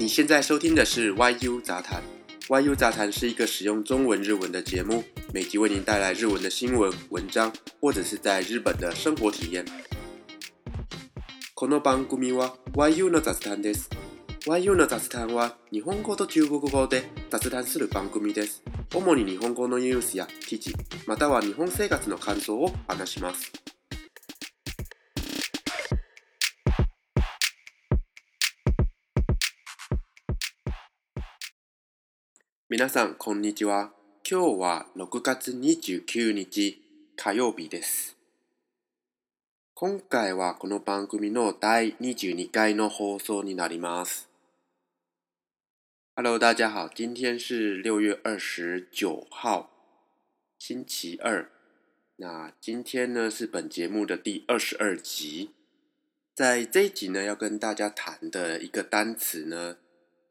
你现在收听的是 YU 杂谈。YU 杂谈是一个使用中文、日文的节目，每集为您带来日文的新闻、文章，或者是在日本的生活体验。この番組は YU の雑談です。YU の雑談は日本語と中国語で雑談する番組です。主に日本語のニュースや記事、または日本生活の感想を話します。皆さん、こんにちは。今日は6月29日火曜日です。今回はこの番組の第22回の放送になります。Hello，大家好，今天是六月二十九号，星期二。那今天呢是本节目的第二十二集。在这一集呢，要跟大家谈的一个单词呢，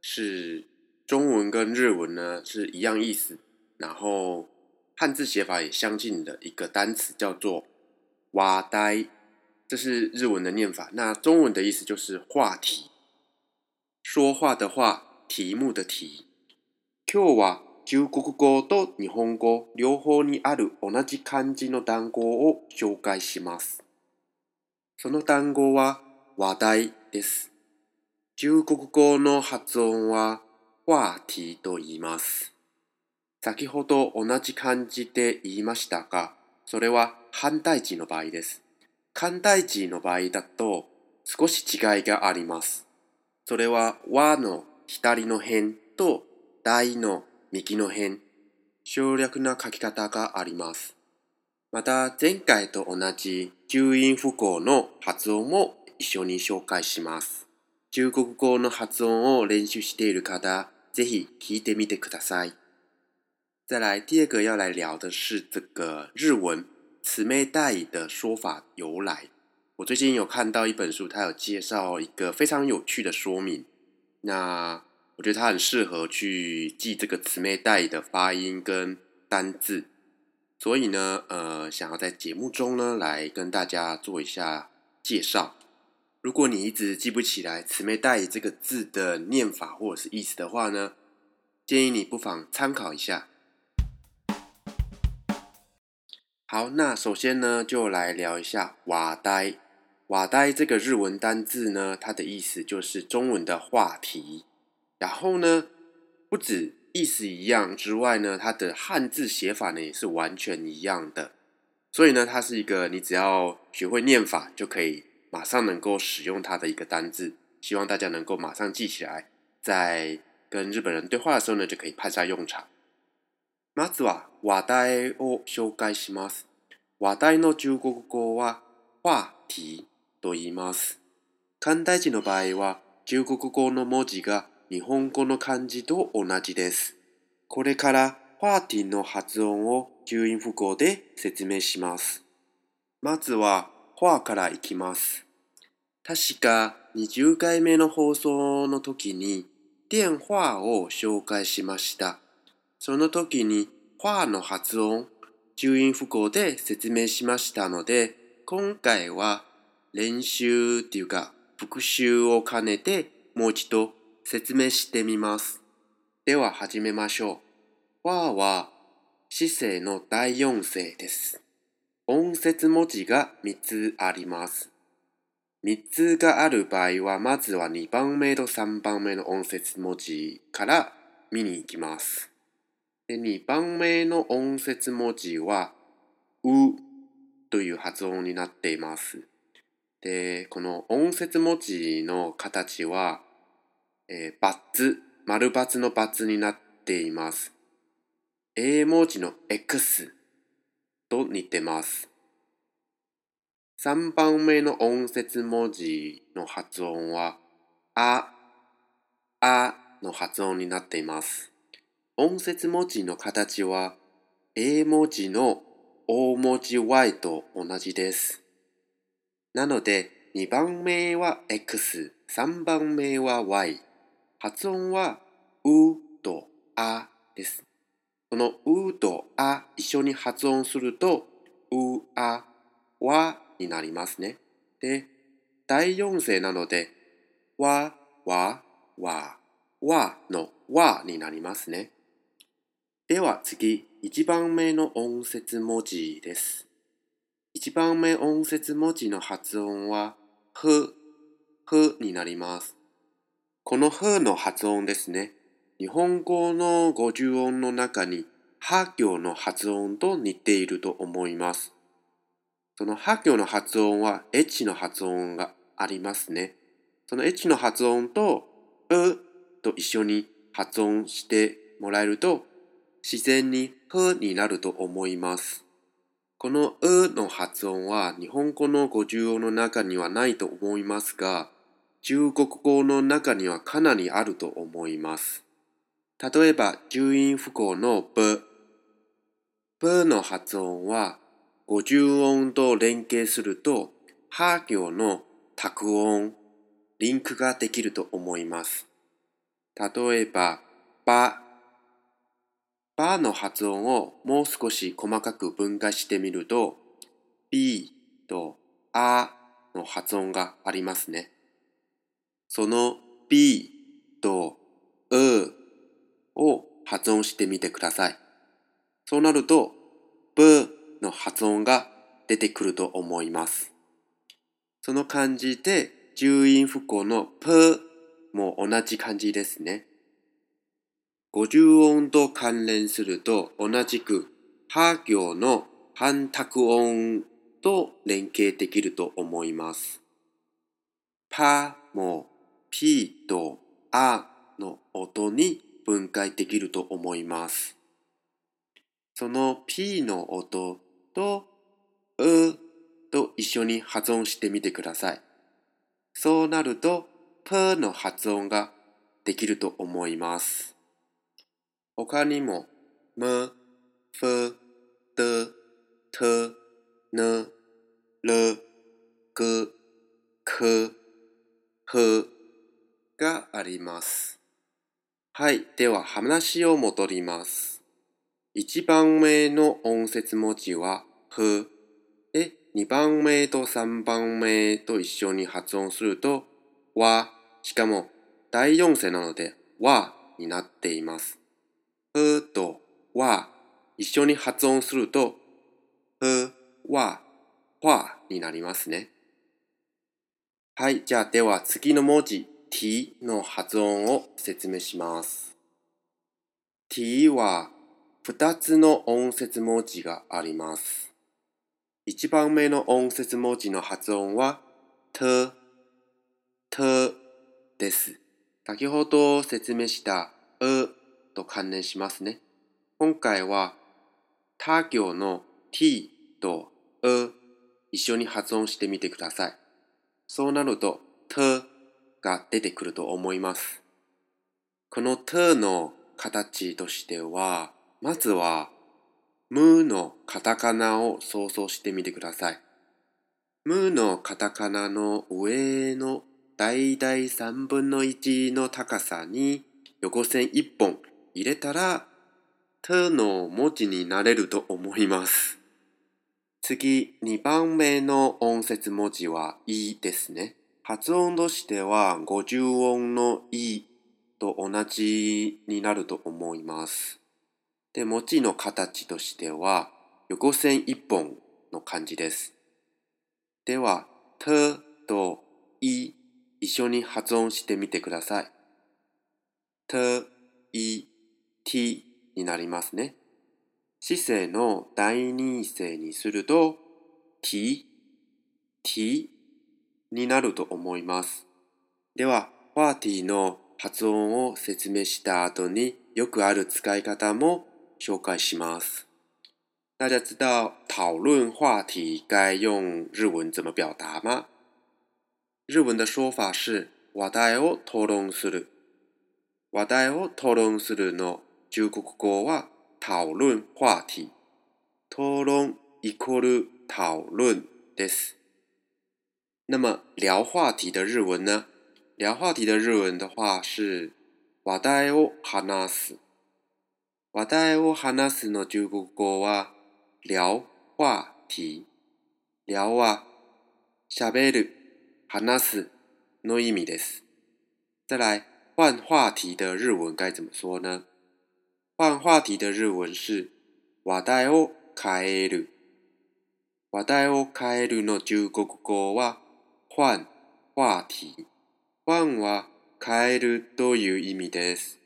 是 中文跟日文呢是一样意思，然后汉字写法也相近的一个单词，叫做“哇呆”，这是日文的念法。那中文的意思就是话题，说话的话，题目的题。今日は中国語と日本語両方にある同じ漢字の単語を紹介します。その単語は話題です。中国語の発音は 話題と言います。先ほど同じ漢字で言いましたが、それは反対字の場合です。簡体字の場合だと少し違いがあります。それは和の左の辺と大の右の辺、省略な書き方があります。また前回と同じ注音符号の発音も一緒に紹介します。中国語の発音を練習している方、ぜひ聞いてみてください。再来，第二个要来聊的是这个日文慈眉代语的说法由来。我最近有看到一本书，它有介绍一个非常有趣的说明。那我觉得它很适合去记这个慈眉代语的发音跟单字。所以呢，呃，想要在节目中呢来跟大家做一下介绍。 如果你一直记不起来“慈眉代语”这个字的念法或者是意思的话呢，建议你不妨参考一下。好，那首先呢，就来聊一下“瓦呆”。瓦呆这个日文单字呢，它的意思就是中文的话题。然后呢，不止意思一样之外呢，它的汉字写法呢也是完全一样的。所以呢，它是一个你只要学会念法就可以马上能够使用它的一个单字。希望大家能够马上记起来，在跟日本人对话的时候呢，就可以派上用场。まずは話題を紹介します。話題の中国語は話題と言います。簡体字の場合は中国語の文字が日本語の漢字と同じです。これから話題の発音を注音符号で説明します。まずは話からいきます。確か20回目の放送の時に電話を紹介しました。その時に「ファー」の発音、注音符号で説明しましたので、今回は練習っていうか復習を兼ねてもう一度説明してみます。では始めましょう。ファーは姿勢の第四声です。音節文字が3つあります。3つがある場合は、まずは2番目と3番目の音節文字から見に行きます。で2番目の音節文字は、うという発音になっています。で、この音節文字の形は、えー、バツ、丸バツのバツになっています。英文字の X と似てます。3番目の音節文字の発音は、あ、あの発音になっています。音節文字の形は、英文字の大文字 Y と同じです。なので、2番目は X、3番目は Y。発音は、うとあです。このうとあ一緒に発音すると、うあわになりますね。で、第四声なので、わ、わ、わ。わのわになりますね。では次、1番目の音節文字です。1番目音節文字の発音は、ふ、ふになります。このふの発音ですね。日本語の50音の中に、は行の発音と似ていると思います。そのは行の発音は、H の発音がありますね。その H の発音と、うと一緒に発音してもらえると、自然にふになると思います。このうの発音は日本語の50音の中にはないと思いますが、中国語の中にはかなりあると思います。例えば、重音符号のブ。ブの発音は50音と連携すると、ハ行の濁音、リンクができると思います。例えば、ば。ばの発音をもう少し細かく分解してみると、b とあの発音がありますね。その b とうを発音してみてください。そうなると、b の発音が出てくると思います。その感じで、重音符号の p も同じ感じですね。50音と関連すると同じく、ハ行の反濁音と連携できると思います。パも P とアの音に分解できると思います。その P の音とうと一緒に発音してみてください。そうなると、プの発音ができると思います。他にも、む、ふ、で、て、ね、る、ぐ、く、ふがあります。はい。では話を戻ります。一番目の音節文字は、ふ。で、二番目と三番目と一緒に発音すると、わ。しかも、第四声なので、わになっています。ふとわ一緒に発音すると、ふ、わ、わになりますね。はい、じゃあでは次の文字、t の発音を説明します。t は2つの音節文字があります。1番目の音節文字の発音は、t、t です。先ほど説明した、うと関連しますね。今回は、他行の t とう一緒に発音してみてください。そうなると、t が出てくると思います。この t の形としては、まずは、むのカタカナを想像してみてください。むのカタカナの上のだいたい3分の1の高さに横線1本入れたら、t の文字になれると思います。次、2番目の音節文字は e ですね。発音としては50音の e と同じになると思います。で、文字の形としては横線1本の感じです。では、t と e 一緒に発音してみてください。t, e, t になりますね。姿勢の第二声にすると t, t になると思います。では、パーティーの発音を説明した後によくある使い方も紹介します。大家知道讨论话题该用日文怎么表达吗？日文的说法是話題を討論する。話題を討論するの中国語は討論話題。討論イコール討論です。那么聊话题的日文呢？聊话题的日文的话是話題を話す。話題を話すの中国語は聊話題。聊は喋る、話すの意味です。再来。 换话题的日文该怎么说呢？换话题的日文是話題を変える。話題を変えるの中国語は 换话题。换は変えるという意味です。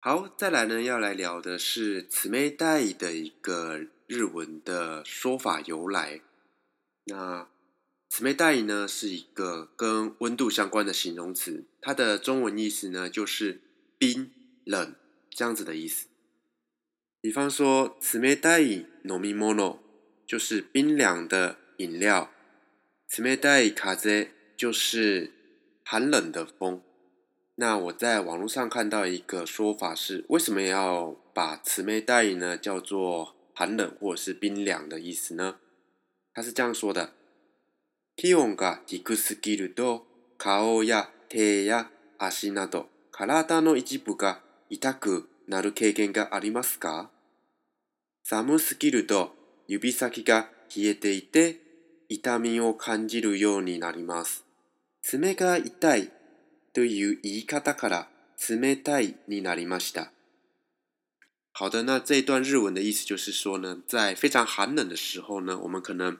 好，再来呢，要来聊的是“冷たい”的一个日文的说法由来。那“冷たい”呢，是一个跟温度相关的形容词，它的中文意思呢，就是冰冷这样子的意思。比方说，“冷たい飲み物” 就是冰凉的饮料，“冷たい風”就是寒冷的风。那我在网络上看到一个说法是，为什么要把“冷たい”呢叫做寒冷或者是冰凉的意思呢？他是这样说的：気温が低すぎると顔や手や足など体の一部が痛くなる経験がありますか？寒すぎると 指先が冷えていて痛みを感じるようになります。爪が痛いという言い方から冷たいになりました。好的，那这一段日文的意思就是说呢，在非常寒冷的时候呢，我们可能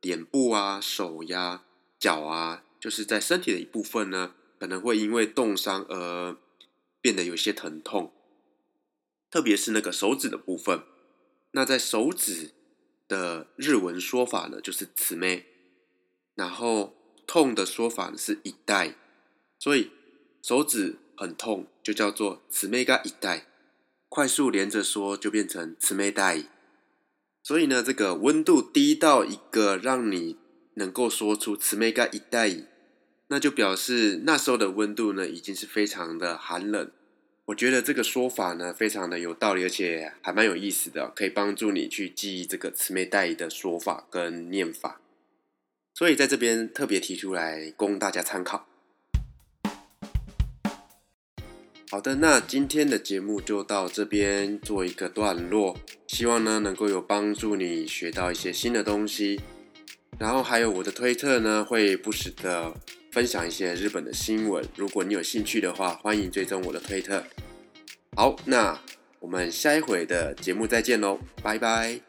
脸部啊、手呀、脚啊，就是在身体的一部分呢，可能会因为冻伤而变得有些疼痛，特别是那个手指的部分。那在手指 的日文说法呢，就是“慈妹”，然后痛的说法是“一代”，所以手指很痛就叫做“慈妹嘎一代”，快速连着说就变成“慈妹代”。所以呢，这个温度低到一个让你能够说出“慈妹嘎一代”，那就表示那时候的温度呢已经是非常的寒冷。我觉得这个说法呢，非常的有道理，而且还蛮有意思的，可以帮助你去记忆这个“慈眉代”的说法跟念法，所以在这边特别提出来供大家参考。好的，那今天的节目就到这边做一个段落，希望呢能够有帮助你学到一些新的东西，然后还有我的推特呢会不时的。分享一些日本的新闻，如果你有兴趣的话，欢迎追踪我的推特。好，那我们下一回的节目再见喽，拜拜。